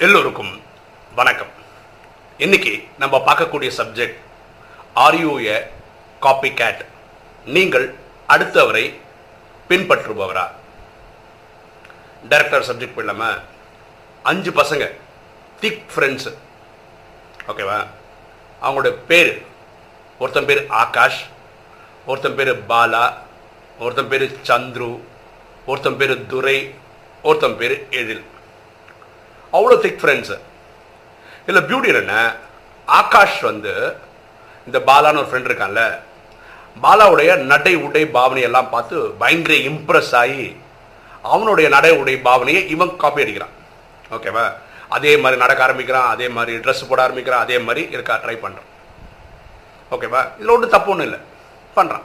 எல்லோருக்கும் வணக்கம். இன்னைக்கு நம்ம பார்க்கக்கூடிய subject are you a a copycat நீங்கள் அடுத்தவரை பின்பற்றுபவரா? டைரக்டர் சப்ஜெக்ட் இல்லாமல் அஞ்சு பசங்க திக் ஃப்ரெண்ட்ஸு ஓகேவா அவங்களுடைய பேர் ஒருத்தன் பேர் ஆகாஷ் ஒருத்தன் பேர் பாலா ஒருத்தன் பேர் சந்துரு ஒருத்தன் பேர் துரை ஒருத்தன் பேர் எழில். அவ்வளோ திக் ஃப்ரெண்ட்ஸு இதில் பியூட்டி என்ன? ஆகாஷ் வந்து இந்த பாலான்னு ஒரு ஃப்ரெண்ட் இருக்கான்ல பாலாவுடைய நடை உடை பாவனையெல்லாம் பார்த்து பயங்கர இம்ப்ரெஸ் ஆகி அவனுடைய நடை உடை பாவனையை இவன் காப்பி அடிக்கிறான். ஓகேவா அதே மாதிரி நடக்க ஆரம்பிக்கிறான் அதே மாதிரி ட்ரெஸ் போட ஆரம்பிக்கிறான் அதே மாதிரி இருக்கா ட்ரை பண்ணுறான் ஓகேவா இதில் ஒன்றும் தப்பு ஒன்றும் இல்லை. பண்ணுறான்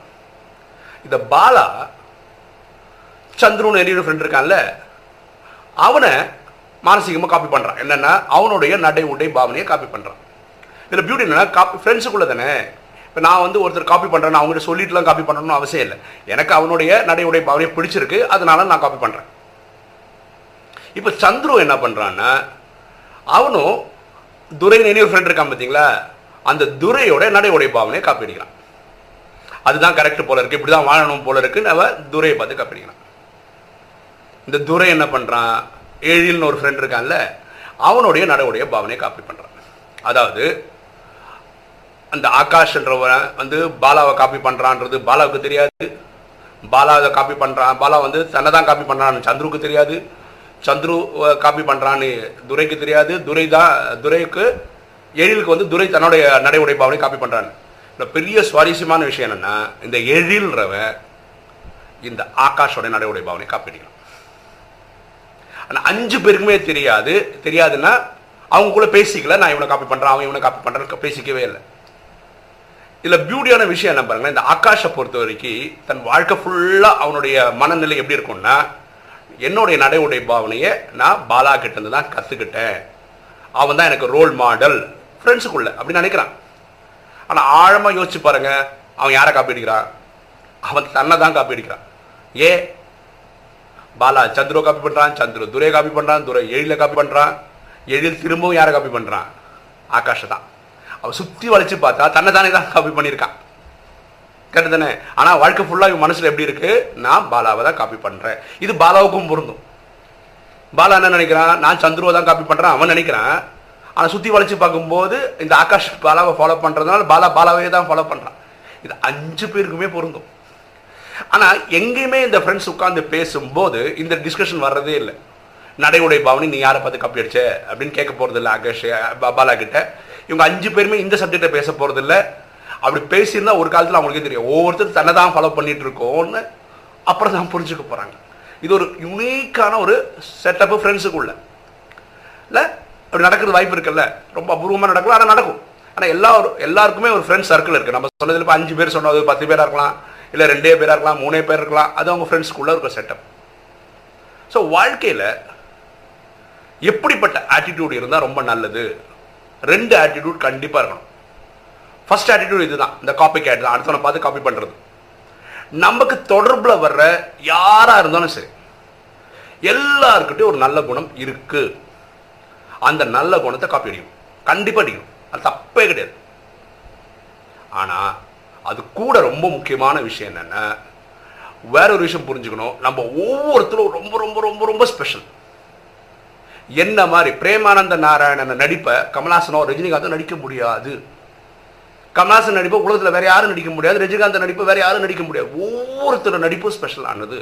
இந்த பாலா சந்துருன்னு எரியும் ஃப்ரெண்ட் இருக்கான்ல அவனை மானசீகமாக காப்பி பண்ணுறான் என்னென்னா அவனுடைய நடை உடை பாவனையை காப்பி பண்ணுறான் இதில் பியூட்டி என்னென்னா காப்பி ஃப்ரெண்ட்ஸுக்குள்ளே தானே. இப்போ நான் வந்து ஒருத்தர் காப்பி பண்ணுறேன் அவங்ககிட்ட சொல்லிட்டுலாம் காப்பி பண்ணணும்னு அவசியம் இல்லை. எனக்கு அவனுடைய நடை உடை பாவனையை பிடிச்சிருக்கு அதனால நான் காப்பி பண்ணுறேன் இப்போ சந்துரு என்ன பண்ணுறான்னா அவனும் துரை நெனி ஒரு ஃப்ரெண்ட் இருக்கான் பார்த்தீங்களா அந்த துரையோட நடை உடை பாவனையை காப்பி அடிக்கிறான். அதுதான் கரெக்ட் போல இருக்கு. இப்படி தான் வாழணும் போல இருக்குன்னு அவன் துரையை பார்த்து காப்பி அடிக்கிறான். இந்த துரை என்ன பண்ணுறான் ஏழில்னு ஒரு ஃப்ரெண்ட் இருக்கான்ல அவனுடைய நடவுடைய பாவனையை காப்பி பண்ணுறான் அதாவது அந்த ஆகாஷ்ன்றவன் வந்து பாலாவை காப்பி பண்ணுறான்றது பாலாவுக்கு தெரியாது. பாலாவை காப்பி பண்ணுறான் பாலா வந்து தன்னை தான் காப்பி பண்ணுறான்னு சந்துருக்கு தெரியாது. சந்துரு காப்பி பண்ணுறான்னு துரைக்கு தெரியாது. துரை தான் துரைக்கு எழிலுக்கு வந்து துரை தன்னுடைய நடை உடை பாவனை காப்பி பண்ணுறான்னு இந்த பெரிய சுவாரஸ்யமான விஷயம் என்னென்னா இந்த எழில்ன்றவன் இந்த ஆகாஷோட நடை உடை பாவனை காப்பி அடிக்கிறான். ஆனால் அஞ்சு பேருக்குமே தெரியாது. தெரியாதுன்னா அவங்க கூட பேசிக்கல நான் இவனை காப்பி பண்ணுறேன் அவன் இவனை காப்பி பண்ணுறேன்னு பேசிக்கவே இல்லை. இதில் பியூட்டியான விஷயம் என்ன பாருங்களேன் இந்த ஆகாஷை பொறுத்த வரைக்கும் தன் வாழ்க்கை ஃபுல்லாக அவனுடைய மனநிலை எப்படி இருக்கும்னா என்னுடைய நடை உடை பாவனையை நான் பாலா கிட்டேருந்து தான் கற்றுக்கிட்டேன் அவன் தான் எனக்கு ரோல் மாடல் ஃப்ரெண்ட்ஸுக்குள்ள அப்படின்னு நினைக்கிறான். ஆனால் ஆழமாக யோசிச்சு பாருங்கள் அவன் யாரை காப்பி அடிக்கிறான்? அவன் தன்னை தான் காப்பி அடிக்கிறான். ஏ பாலா சந்துரு காப்பி பண்ணுறான் சந்துரு துரை காப்பி பண்ணுறான் துரை எழில காப்பி பண்ணுறான் எழில் திரும்பவும் யாரை காப்பி பண்ணுறான் ஆகாஷை தான். அவன் சுற்றி வளைச்சு பார்த்தா தன்னை தானே தான் காப்பி பண்ணியிருக்கான். கரெக்டு தானே? ஆனால் வாழ்க்கை ஃபுல்லாக இவன் மனசில் எப்படி இருக்குது நான் பாலாவை தான் காப்பி பண்ணுறேன் இது பாலாவுக்கும் பொருந்தும். பாலா என்ன நினைக்கிறான்? நான் சந்துருவை தான் காப்பி பண்ணுறேன் அவன் நினைக்கிறான். ஆனால் சுற்றி வளைச்சு பார்க்கும்போது இந்த ஆகாஷ் பாலாவை ஃபாலோ பண்ணுறதுனால பாலா பாலாவே தான் ஃபாலோ பண்ணுறான் இது அஞ்சு பேருக்குமே பொருந்தும். ஆனால் எங்கேயுமே இந்த ஃப்ரெண்ட்ஸ் உட்காந்து பேசும்போது இந்த டிஸ்கஷன் வர்றதே இல்லை. நடை உடை பாவனி நீ யாரை பார்த்து கப்பி அடிச்ச? அப்படின்னு கேட்க போகிறது இல்லை ஆகாஷ் பாலா கிட்ட. இவங்க அஞ்சு பேருமே இந்த சப்ஜெக்டை பேச போகிறது இல்லை அப்படி பேசியிருந்தா ஒரு காலத்தில் அவங்களுக்கே தெரியும். ஒவ்வொருத்தர் தன்னை தான் ஃபாலோ பண்ணிட்டு இருக்கோம்னு அப்புறம் தான் புரிஞ்சுக்க போகிறாங்க இது ஒரு யுனிக்கான ஒரு செட்டப்பு ஃப்ரெண்ட்ஸுக்குள்ள இல்லை அப்படி நடக்கிறது வாய்ப்பு இருக்குல்ல. ரொம்ப அபூர்வமாக நடக்கலாம் ஆனால் நடக்கும். ஆனால் எல்லா எல்லாருக்குமே ஒரு ஃப்ரெண்ட்ஸ் சர்க்கிள் இருக்குது நம்ம சொன்னதில் இப்போ அஞ்சு பேர் சொன்னது பத்து பேராக இருக்கலாம். இல்லை ரெண்டே பேராக இருக்கலாம் மூணே பேர் இருக்கலாம் அது அவங்க ஃப்ரெண்ட்ஸ்குள்ளே இருக்க செட்டப் ஸோ வாழ்க்கையில் எப்படிப்பட்ட ஆட்டிடியூட் இருந்தால் ரொம்ப நல்லது? ரெண்டு ஆட்டிடியூட் கண்டிப்பாக இருக்கணும். ஃபஸ்ட் ஆட்டிடியூட் இதுதான். இந்த காப்பி கேட் தான். அடுத்தவனை பார்த்து காப்பி பண்ணுறது நமக்கு தொடர்பில் வர்ற யாராக இருந்தாலும் சரி எல்லாருக்கிட்டையும் ஒரு நல்ல குணம் இருக்குது அந்த நல்ல குணத்தை காப்பி அடிக்கணும். கண்டிப்பாக அடிக்கணும். அது தப்பே கிடையாது. ஆனால் அது கூட ரொம்ப முக்கியமான விஷயம் என்னென்னா வேற ஒரு விஷயம் புரிஞ்சுக்கணும். நம்ம ஒவ்வொருத்தரும் ரொம்ப ரொம்ப ரொம்ப ரொம்ப ஸ்பெஷல் என்ன மாதிரி? பிரேமானந்த நாராயணன் நடிப்பை கமலாசனோ ரஜினிகாந்தோ நடிக்க முடியாது. கமலாசன் நடிப்பை உலகத்தில் வேற யாரும் நடிக்க முடியாது. ரஜினிகாந்த் நடிப்பை வேற யாரும் நடிக்க முடியாது. ஒவ்வொருத்தரோட நடிப்பும் ஸ்பெஷலானது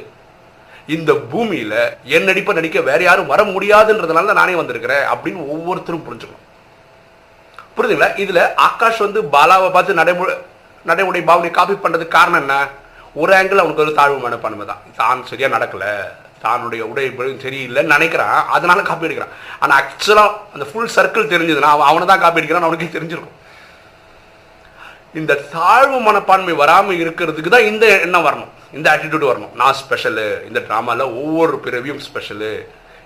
இந்த பூமியில என் நடிப்பை நடிக்க வேற யாரும் வர முடியாதுன்றதுனால தான் நானே வந்திருக்கிறேன் அப்படின்னு ஒவ்வொருத்தரும் புரிஞ்சுக்கணும். புரிஞ்சுங்களா இதில் ஆகாஷ் வந்து பாலாவை பார்த்து நடைமுறை நடைமுறை பாவனை காப்பி பண்ணுறதுக்கு காரணம் என்ன? ஒரு ஆங்கிள் அவனுக்கு ஒரு தாழ்வு மனப்பான்மை தான். தான் சரியாக நடக்கலை. தானுடைய உடை சரியில்லைன்னு நினைக்கிறான். அதனால காப்பி அடிக்கிறான் ஆனால் ஆக்சுவலாக அந்த ஃபுல் சர்க்கிள் தெரிஞ்சதுன்னா அவன் அவனை தான் காப்பி அடிக்கிறான் அவனுக்கே தெரிஞ்சிருக்கும். இந்த தாழ்வு மனப்பான்மை வராமல் இருக்கிறதுக்கு தான் இந்த எண்ணம் வரணும். இந்த ஆட்டிடியூட் வரணும். நான் ஸ்பெஷலு இந்த ட்ராமாவில் ஒவ்வொரு பிறவியும் ஸ்பெஷலு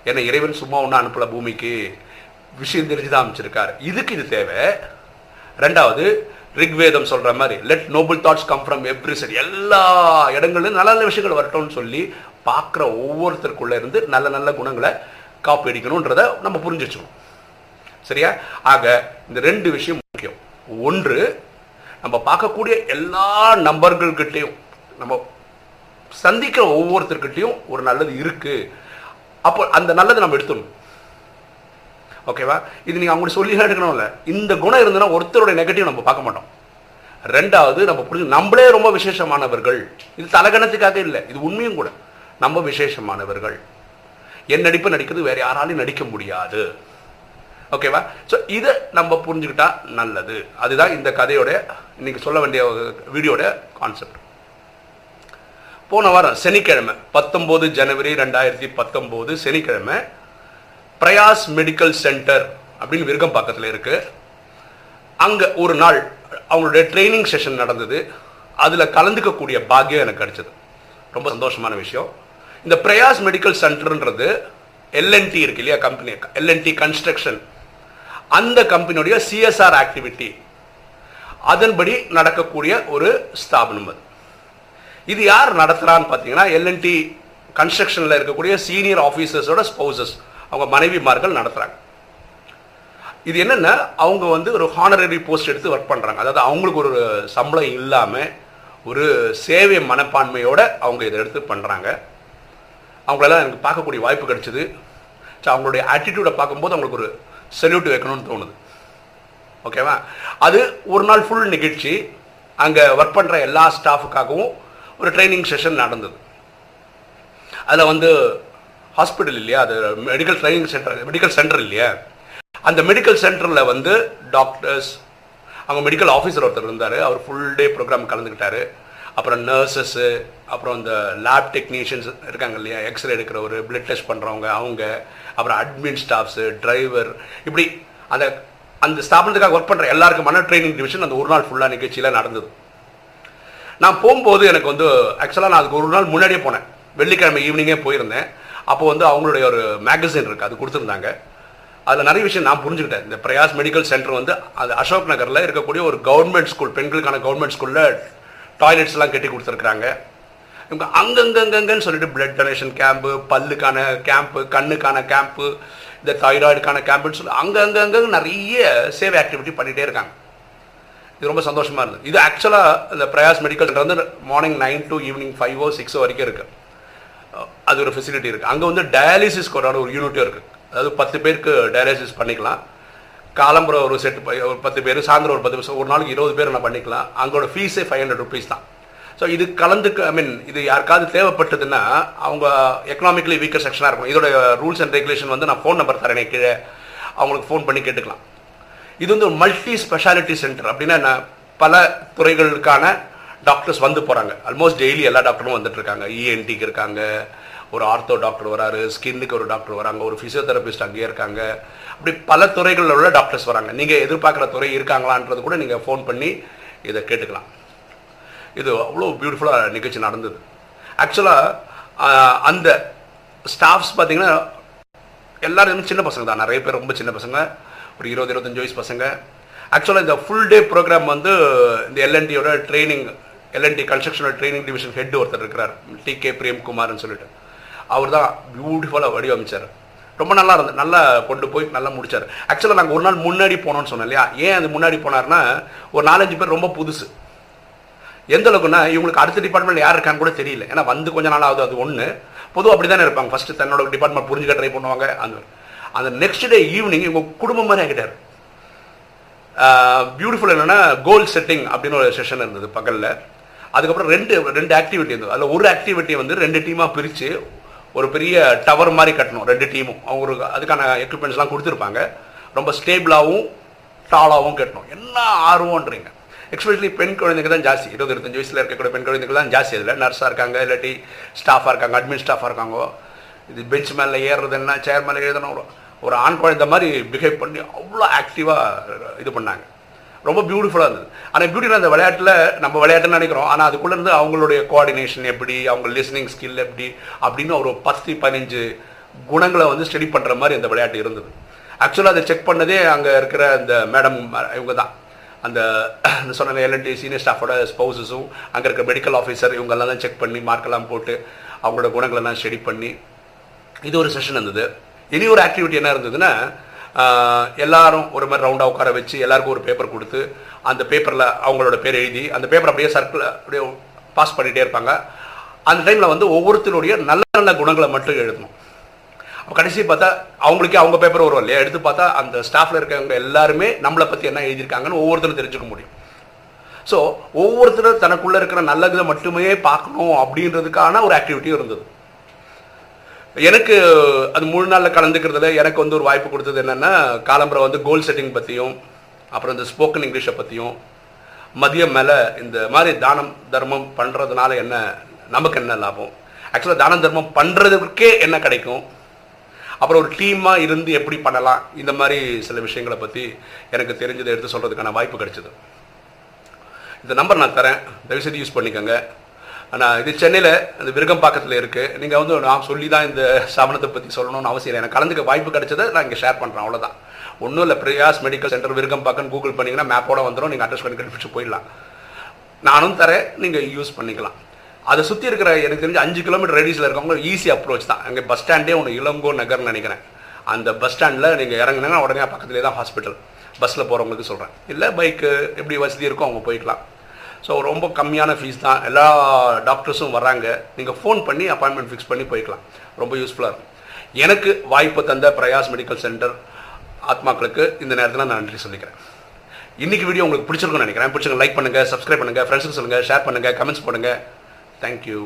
என்னை இறைவன் சும்மா ஒன்றும் அனுப்பல பூமிக்கு. விஷயம் தெரிஞ்சு தான் அமைச்சிருக்காரு இதுக்கு இது தேவை. ரெண்டாவது ரிக்வேதம் சொல்ற மாதிரி let noble thoughts come from every side எல்லா இடங்களிலும் நல்ல நல்ல விஷயங்கள் வரட்டும்னு சொல்லி பார்க்குற ஒவ்வொருத்தருக்குள்ள இருந்து நல்ல நல்ல குணங்களை காப்பி அடிக்கணுன்றத நம்ம புரிஞ்சு வச்சுக்கணும் சரியா? ஆக இந்த ரெண்டு விஷயம் முக்கியம். ஒன்று நம்ம பார்க்கக்கூடிய எல்லா நம்பர்கள்கிட்டையும் நம்ம சந்திக்கிற ஒவ்வொருத்தர்கிட்டையும் ஒரு நல்லது இருக்கு. அப்போ அந்த நல்லதை நம்ம எடுத்துடணும். ஓகேவா இது நீங்கள் அவங்களுக்கு சொல்லி எடுக்கணும்ல. இந்த குணம் இருந்ததுன்னா ஒருத்தரோட நெகட்டிவ் நம்ம பார்க்க மாட்டோம். ரெண்டாவது நம்ம புரிஞ்சு நம்மளே ரொம்ப விசேஷமானவர்கள். இது தலகணத்துக்காக இல்லை இது உண்மையும் கூட. நம்ம விசேஷமானவர்கள். என் நடிப்பு நடிக்கிறது வேற யாராலையும் நடிக்க முடியாது. ஓகேவா ஸோ இதை நம்ம புரிஞ்சுக்கிட்டா நல்லது. அதுதான் இந்த கதையோட இன்னைக்கு சொல்ல வேண்டிய வீடியோட கான்செப்ட் போன வாரம் சனிக்கிழமை பத்தொம்போது ஜனவரி ரெண்டாயிரத்தி பத்தொம்போது சனிக்கிழமை பிரயாஸ் மெடிக்கல் சென்டர் அப்படின்னு விருகம் பக்கத்தில் இருக்கு. அங்கே ஒரு நாள் அவங்களுடைய ட்ரைனிங் செஷன் நடந்தது. அதில் கலந்துக்கக்கூடிய பாக்கியம் எனக்கு கிடைச்சது. ரொம்ப சந்தோஷமான விஷயம். இந்த பிரயாஸ் மெடிக்கல் சென்டர்ன்றது எல்என்டி இருக்கு இல்லையா கம்பெனி எல்என்டி கன்ஸ்ட்ரக்ஷன் அந்த கம்பெனியுடைய சிஎஸ்ஆர் ஆக்டிவிட்டி அதன்படி நடக்கக்கூடிய ஒரு ஸ்தாபனம் அது. இது யார் நடத்துகிறான்னு பார்த்தீங்கன்னா எல்என்டி கன்ஸ்ட்ரக்ஷனில் இருக்கக்கூடிய சீனியர் ஆஃபீஸர்ஸோட ஸ்பௌசஸ் அவங்க மனைவிமார்கள் நடத்துகிறாங்க இது என்னென்னா அவங்க வந்து ஒரு ஹானரரி போஸ்ட் எடுத்து ஒர்க் பண்ணுறாங்க அதாவது அவங்களுக்கு ஒரு சம்பளம் இல்லாமல் ஒரு சேவை மனப்பான்மையோடு அவங்க இதை எடுத்து பண்ணுறாங்க அவங்களெல்லாம் எனக்கு பார்க்கக்கூடிய வாய்ப்பு கிடைச்சிது. ஸோ அவங்களுடைய ஆட்டிடியூடை பார்க்கும்போது அவங்களுக்கு ஒரு செல்யூட் வைக்கணும்னு தோணுது. ஓகேவா அது ஒரு நாள் ஃபுல் நிகழ்ச்சி. அங்கே ஒர்க் பண்ணுற எல்லா ஸ்டாஃபுக்காகவும் ஒரு ட்ரைனிங் செஷன் நடந்தது. அதில் வந்து ஹாஸ்பிட்டல் இல்லையா? அது medical training centre medical centre இல்லையா? அந்த மெடிக்கல் சென்டரில் வந்து டாக்டர்ஸ் அவங்க மெடிக்கல் ஆஃபீஸர் ஒருத்தர் இருந்தார். அவர் ஃபுல் டே ப்ரோக்ராம் கலந்துக்கிட்டாரு. அப்புறம் நர்சஸ்ஸு அப்புறம் இந்த லேப் டெக்னீஷியன்ஸ் இருக்காங்க இல்லையா? எக்ஸ்ரே எடுக்கிறவர் பிளட் டெஸ்ட் பண்ணுறவங்க அவங்க அப்புறம் அட்மின் ஸ்டாஃப்ஸு டிரைவர் இப்படி அந்த அந்த ஸ்தாபனத்துக்காக ஒர்க் பண்ணுற எல்லாருக்குமான ட்ரைனிங் டிவிஷன் அந்த ஒரு நாள் ஃபுல்லாக நிகழ்ச்சியில் நடந்தது. நான் போகும்போது எனக்கு வந்து ஆக்சுவலாக நான் அதுக்கு ஒரு நாள் முன்னாடியே போனேன். வெள்ளிக்கிழமை ஈவினிங்கே போயிருந்தேன். அப்போ வந்து அவங்களுடைய ஒரு மேகசின் இருக்குது அது கொடுத்துருந்தாங்க. அதில் நிறைய விஷயம் நான் புரிஞ்சுக்கிட்டேன். இந்த பிரயாஸ் மெடிக்கல் சென்டர் வந்து அது அசோக் நகரில் இருக்கக்கூடிய ஒரு கவர்மெண்ட் ஸ்கூல் பெண்களுக்கான கவர்மெண்ட் ஸ்கூலில் டாய்லெட்ஸ்லாம் கட்டி கொடுத்துருக்குறாங்க. இவங்க அங்கங்கங்கங்கன்னு சொல்லிட்டு பிளட் டொனேஷன் கேம்பு பல்லுக்கான கேம்ப்பு கண்ணுக்கான கேம்ப்பு இந்த தைராய்டுக்கான கேம்புன்னு சொல்லி அங்கங்கங்க நிறைய சேவை ஆக்டிவிட்டி பண்ணிகிட்டே இருக்காங்க. இது ரொம்ப சந்தோஷமாக இருந்தது. இது ஆக்சுவலாக இந்த பிரயாஸ் மெடிக்கல் சென்டர் வந்து மார்னிங் நைன் டு ஈவினிங் ஃபைவோ சிக்ஸோ வரைக்கும் இருக்குது அது ஒரு ஃபெசிலிட்டி இருக்குது அங்கே வந்து டயாலிசிஸ்க்கு ஒரு ஒரு யூனிட்டும் இருக்குது அதாவது பத்து பேருக்கு டயாலிசிஸ் பண்ணிக்கலாம். காலம்புறம் ஒரு செட் ஒரு பத்து பேர் சாயந்தரம் ஒரு பத்து பேர் ஒரு நாளைக்கு இருபது பேர் நான் பண்ணிக்கலாம். அங்கோட ஃபீஸே ஃபைவ் ஹண்ட்ரட் ருபீஸ் தான். ஸோ இது கலந்துக்கு ஐ மீன் இது யாருக்காவது தேவைப்பட்டதுன்னா அவங்க எக்கனாமிக்கலி வீக்கர் செக்ஷனாக இருக்கும். இதோட ரூல்ஸ் அண்ட் ரெகுலேஷன் வந்து நான் ஃபோன் நம்பர் தரேன் கீழே. அவங்களுக்கு ஃபோன் பண்ணி கேட்டுக்கலாம். இது வந்து ஒரு மல்டி ஸ்பெஷாலிட்டி சென்டர் அப்படின்னா பல துறைகளுக்கான டாக்டர்ஸ் வந்து போகிறாங்க ஆல்மோஸ்ட் டெய்லி எல்லா டாக்டரும் வந்துட்டு இருக்காங்க. இஎன்டிக்கு இருக்காங்க. ஒரு ஆர்த்தோ டாக்டர் வராரு ஸ்கின்னுக்கு ஒரு டாக்டர் வராங்க ஒரு ஃபிசியோதெரபிஸ்ட் அங்கேயே இருக்காங்க. அப்படி பல துறைகளில் உள்ள டாக்டர்ஸ் வராங்க. நீங்கள் எதிர்பார்க்குற துறை இருக்காங்களான்றது கூட நீங்கள் ஃபோன் பண்ணி இதை கேட்டுக்கலாம். இது அவ்வளோ பியூட்டிஃபுல்லாக நிகழ்ச்சி நடந்தது. ஆக்சுவலாக அந்த ஸ்டாஃப்ஸ் பார்த்தீங்கன்னா எல்லாருமே சின்ன பசங்க தான். நிறைய பேர் ரொம்ப சின்ன பசங்க. ஒரு இருபது இருபத்தஞ்சு வயசு பசங்க. ஆக்சுவலாக இந்த ஃபுல் டே ப்ரோக்ராம் வந்து இந்த எல்என்டியோட training L and T constructional training division head ஒருத்தர் இருக்கிறார். டி கே பிரேம்குமார்னு சொல்லிட்டு. அவர் தான் பியூட்டிஃபுல்லாக வடிவமைச்சார். ரொம்ப நல்லா இருந்தது நல்லா கொண்டு போய் நல்லா முடிச்சார். ஆக்சுவலாக நாங்கள் ஒரு நாள் முன்னாடி போனோம்னு சொன்னோம் இல்லையா? ஏன் அது முன்னாடி போனார்னா ஒரு நாலஞ்சு பேர் ரொம்ப புதுசு. எந்த அளவுக்குன்னா இவங்களுக்கு அடுத்த டிபார்ட்மெண்ட் யார் இருக்கான்னு கூட தெரியல. ஏன்னா வந்து கொஞ்ச நாள் ஆகுது அது ஒன்று பொதுவாக அப்படி தானே இருப்பாங்க. ஃபஸ்ட்டு தன்னோட டிபார்ட்மெண்ட் புரிஞ்சுக்க ட்ரை பண்ணுவாங்க அந்த அந்த நெக்ஸ்ட் டே ஈவினிங் இவங்க குடும்பம் மாதிரி ஆகிட்டார். பியூட்டிஃபுல் என்னென்னா கோல் செட்டிங் அப்படின்னு ஒரு செஷன் இருந்தது பகலில். அதுக்கப்புறம் ரெண்டு ரெண்டு ஆக்டிவிட்டி இருந்தது. அதில் ஒரு ஆக்டிவிட்டி வந்து ரெண்டு டீமாக பிரித்து ஒரு பெரிய டவர் மாதிரி கட்டணும் ரெண்டு டீமும் அவங்களுக்கு அதுக்கான எக்யூப்மெண்ட்ஸ்லாம் கொடுத்துருப்பாங்க. ரொம்ப ஸ்டேபிளாகவும் டாலாகவும் கட்டணும். என்ன ஆர்வம்ன்றீங்க. எக்ஸ்பெஷலி பெண் குழந்தைங்க தான் ஜாஸ்தி. இருபது இருபத்தஞ்சு வயசில் இருக்கக்கூடிய பெண் குழந்தைங்க தான் ஜாஸ்தி இதில் நர்ஸாக இருக்காங்க இல்லாட்டி ஸ்டாஃபாக இருக்காங்க அட்மின் ஸ்டாஃபாக இருக்காங்க. இது பெஞ்ச் மேலே ஏறுறது என்ன சேர் மேலே ஏறுதுன்னா ஒரு ஒரு ஆண் குழந்தை மாதிரி பிஹேவ் பண்ணி அவ்வளோ ஆக்டிவாக இது பண்ணாங்க. ரொம்ப பியூட்டிஃபுல்லாக இருந்தது. ஆனால் பியூட்டிஃபுல்லாக அந்த விளையாட்டில் நம்ம விளையாட்டுன்னு நினைக்கிறோம். ஆனால் அதுக்குள்ளே இருந்து அவங்களுடைய கோஆர்டினேஷன் எப்படி அவங்க லிஸ்னிங் ஸ்கில் எப்படி அப்படின்னு ஒரு பத்து பதினஞ்சு குணங்களை வந்து ஸ்டடி பண்ணுற மாதிரி அந்த விளையாட்டு இருந்தது. ஆக்சுவலாக அதை செக் பண்ணதே அங்கே இருக்கிற அந்த மேடம் இவங்க தான் அந்த சொன்ன எல்என்டி சீனியர் ஸ்டாஃபோட ஸ்பௌசஸும் அங்கே இருக்கிற மெடிக்கல் ஆஃபீஸர் இவங்கெல்லாம் தான் செக் பண்ணி மார்க்கெல்லாம் போட்டு அவங்களோட குணங்களெல்லாம் ஸ்டடி பண்ணி இது ஒரு செஷன் இருந்தது. இனி ஒரு ஆக்டிவிட்டி என்ன இருந்ததுன்னா எல்லாரும் ஒரு மாதிரி ரவுண்டாக உட்கார வச்சு எல்லாருக்கும் ஒரு பேப்பர் கொடுத்து அந்த பேப்பரில் அவங்களோட பேர் எழுதி அந்த பேப்பர் அப்படியே சர்க்கிள் அப்படியே பாஸ் பண்ணிகிட்டே இருப்பாங்க. அந்த டைமில் வந்து ஒவ்வொருத்தருடைய நல்ல நல்ல குணங்களை மட்டும் எழுதணும். அப்போ கடைசி பார்த்தா அவங்களுக்கே அவங்க பேப்பர் வரும் இல்லையா? எடுத்து பார்த்தா அந்த ஸ்டாஃப்ல இருக்கவங்க எல்லாருமே நம்மளை பற்றி என்ன எழுதியிருக்காங்கன்னு ஒவ்வொருத்தரும் தெரிஞ்சுக்க முடியும். ஸோ ஒவ்வொருத்தரும் தனக்குள்ளே இருக்கிற நல்லதை மட்டுமே பார்க்கணும் அப்படின்றதுக்கான ஒரு ஆக்டிவிட்டியும் இருந்தது. எனக்கு அது மூணு நாளில் கலந்துக்கிறதுல எனக்கு வந்து ஒரு வாய்ப்பு கொடுத்தது என்னென்னா காலம்பரை வந்து கோல் செட்டிங் பற்றியும் அப்புறம் இந்த ஸ்போக்கன் இங்கிலீஷை பற்றியும் மதியம் மேலே இந்த மாதிரி தானம் தர்மம் பண்ணுறதுனால என்ன நமக்கு என்ன லாபம்? ஆக்சுவலாக தானம் தர்மம் பண்ணுறதுக்கே என்ன கிடைக்கும்? அப்புறம் ஒரு டீமாக இருந்து எப்படி பண்ணலாம்? இந்த மாதிரி சில விஷயங்களை பற்றி எனக்கு தெரிஞ்சதை எடுத்து சொல்கிறதுக்கான வாய்ப்பு கிடைச்சிது. இந்த நம்பர் நான் தரேன். தயவுசெய்து யூஸ் பண்ணிக்கோங்க. ஆனால் இது சென்னையில் இந்த விருகம்பாக்கத்தில் இருக்குது நீங்கள் வந்து நான் சொல்லி தான் இந்த சமணத்தை பற்றி சொல்லணும்னு அவசியம் இல்லை. எனக்கு கலந்துக்க வாய்ப்பு கிடைச்சதை நான் இங்கே ஷேர் பண்ணுறேன் அவ்வளோதான் ஒன்றும் இல்லை பிரியாஸ் மெடிக்கல் சென்டர் விருகம்பாக்கன்னு கூகுள் பண்ணிங்கன்னா மேப்போட வந்துடும் நீங்கள் அட்ரஸ் பண்ணி கண்டுபிடிச்சு போயிடலாம். நானும் தரேன் நீங்கள் யூஸ் பண்ணிக்கலாம். அதை சுற்றி இருக்கிற எனக்கு தெரிஞ்ச அஞ்சு கிலோமீட்டர் ரேடியஸில் இருக்கவங்க ஈஸி அப்ரோச் தான். அங்கே பஸ் ஸ்டாண்டே ஒன்று இளங்கோ நகர்னு நினைக்கிறேன். அந்த பஸ் ஸ்டாண்டில் நீங்கள் இறங்குனீங்கன்னா உடனே பக்கத்துலேயே தான் ஹாஸ்பிட்டல் பஸ்ஸில் போகிறவங்களுக்கு சொல்கிறேன் இல்லை பைக்கு எப்படி வசதி இருக்கோ அவங்க போய்க்கலாம். ஸோ ரொம்ப கம்மியான ஃபீஸ் தான். எல்லா டாக்டர்ஸும் வராங்க நீங்கள் ஃபோன் பண்ணி அப்பாயின்மெண்ட் ஃபிக்ஸ் பண்ணி போய்க்கலாம். ரொம்ப யூஸ்ஃபுல்லாக இருக்கும். எனக்கு வாய்ப்பு தந்த பிரயாஸ் மெடிக்கல் சென்டர் ஆத்மாக்களுக்கு இந்த நேரத்தில் நான் நன்றி சொல்லிக்கிறேன். இன்றைக்கி வீடியோ உங்களுக்கு பிடிச்சிருக்கும்னு நினைக்கிறேன். பிடிச்சிருக்க லைக் பண்ணுங்கள் சப்ஸ்கிரைப் பண்ணுங்கள் ஃப்ரெண்ட்ஸுக்கு சொல்லுங்கள் ஷேர் பண்ணுங்கள் கமெண்ட்ஸ் பண்ணுங்கள் தேங்க்யூ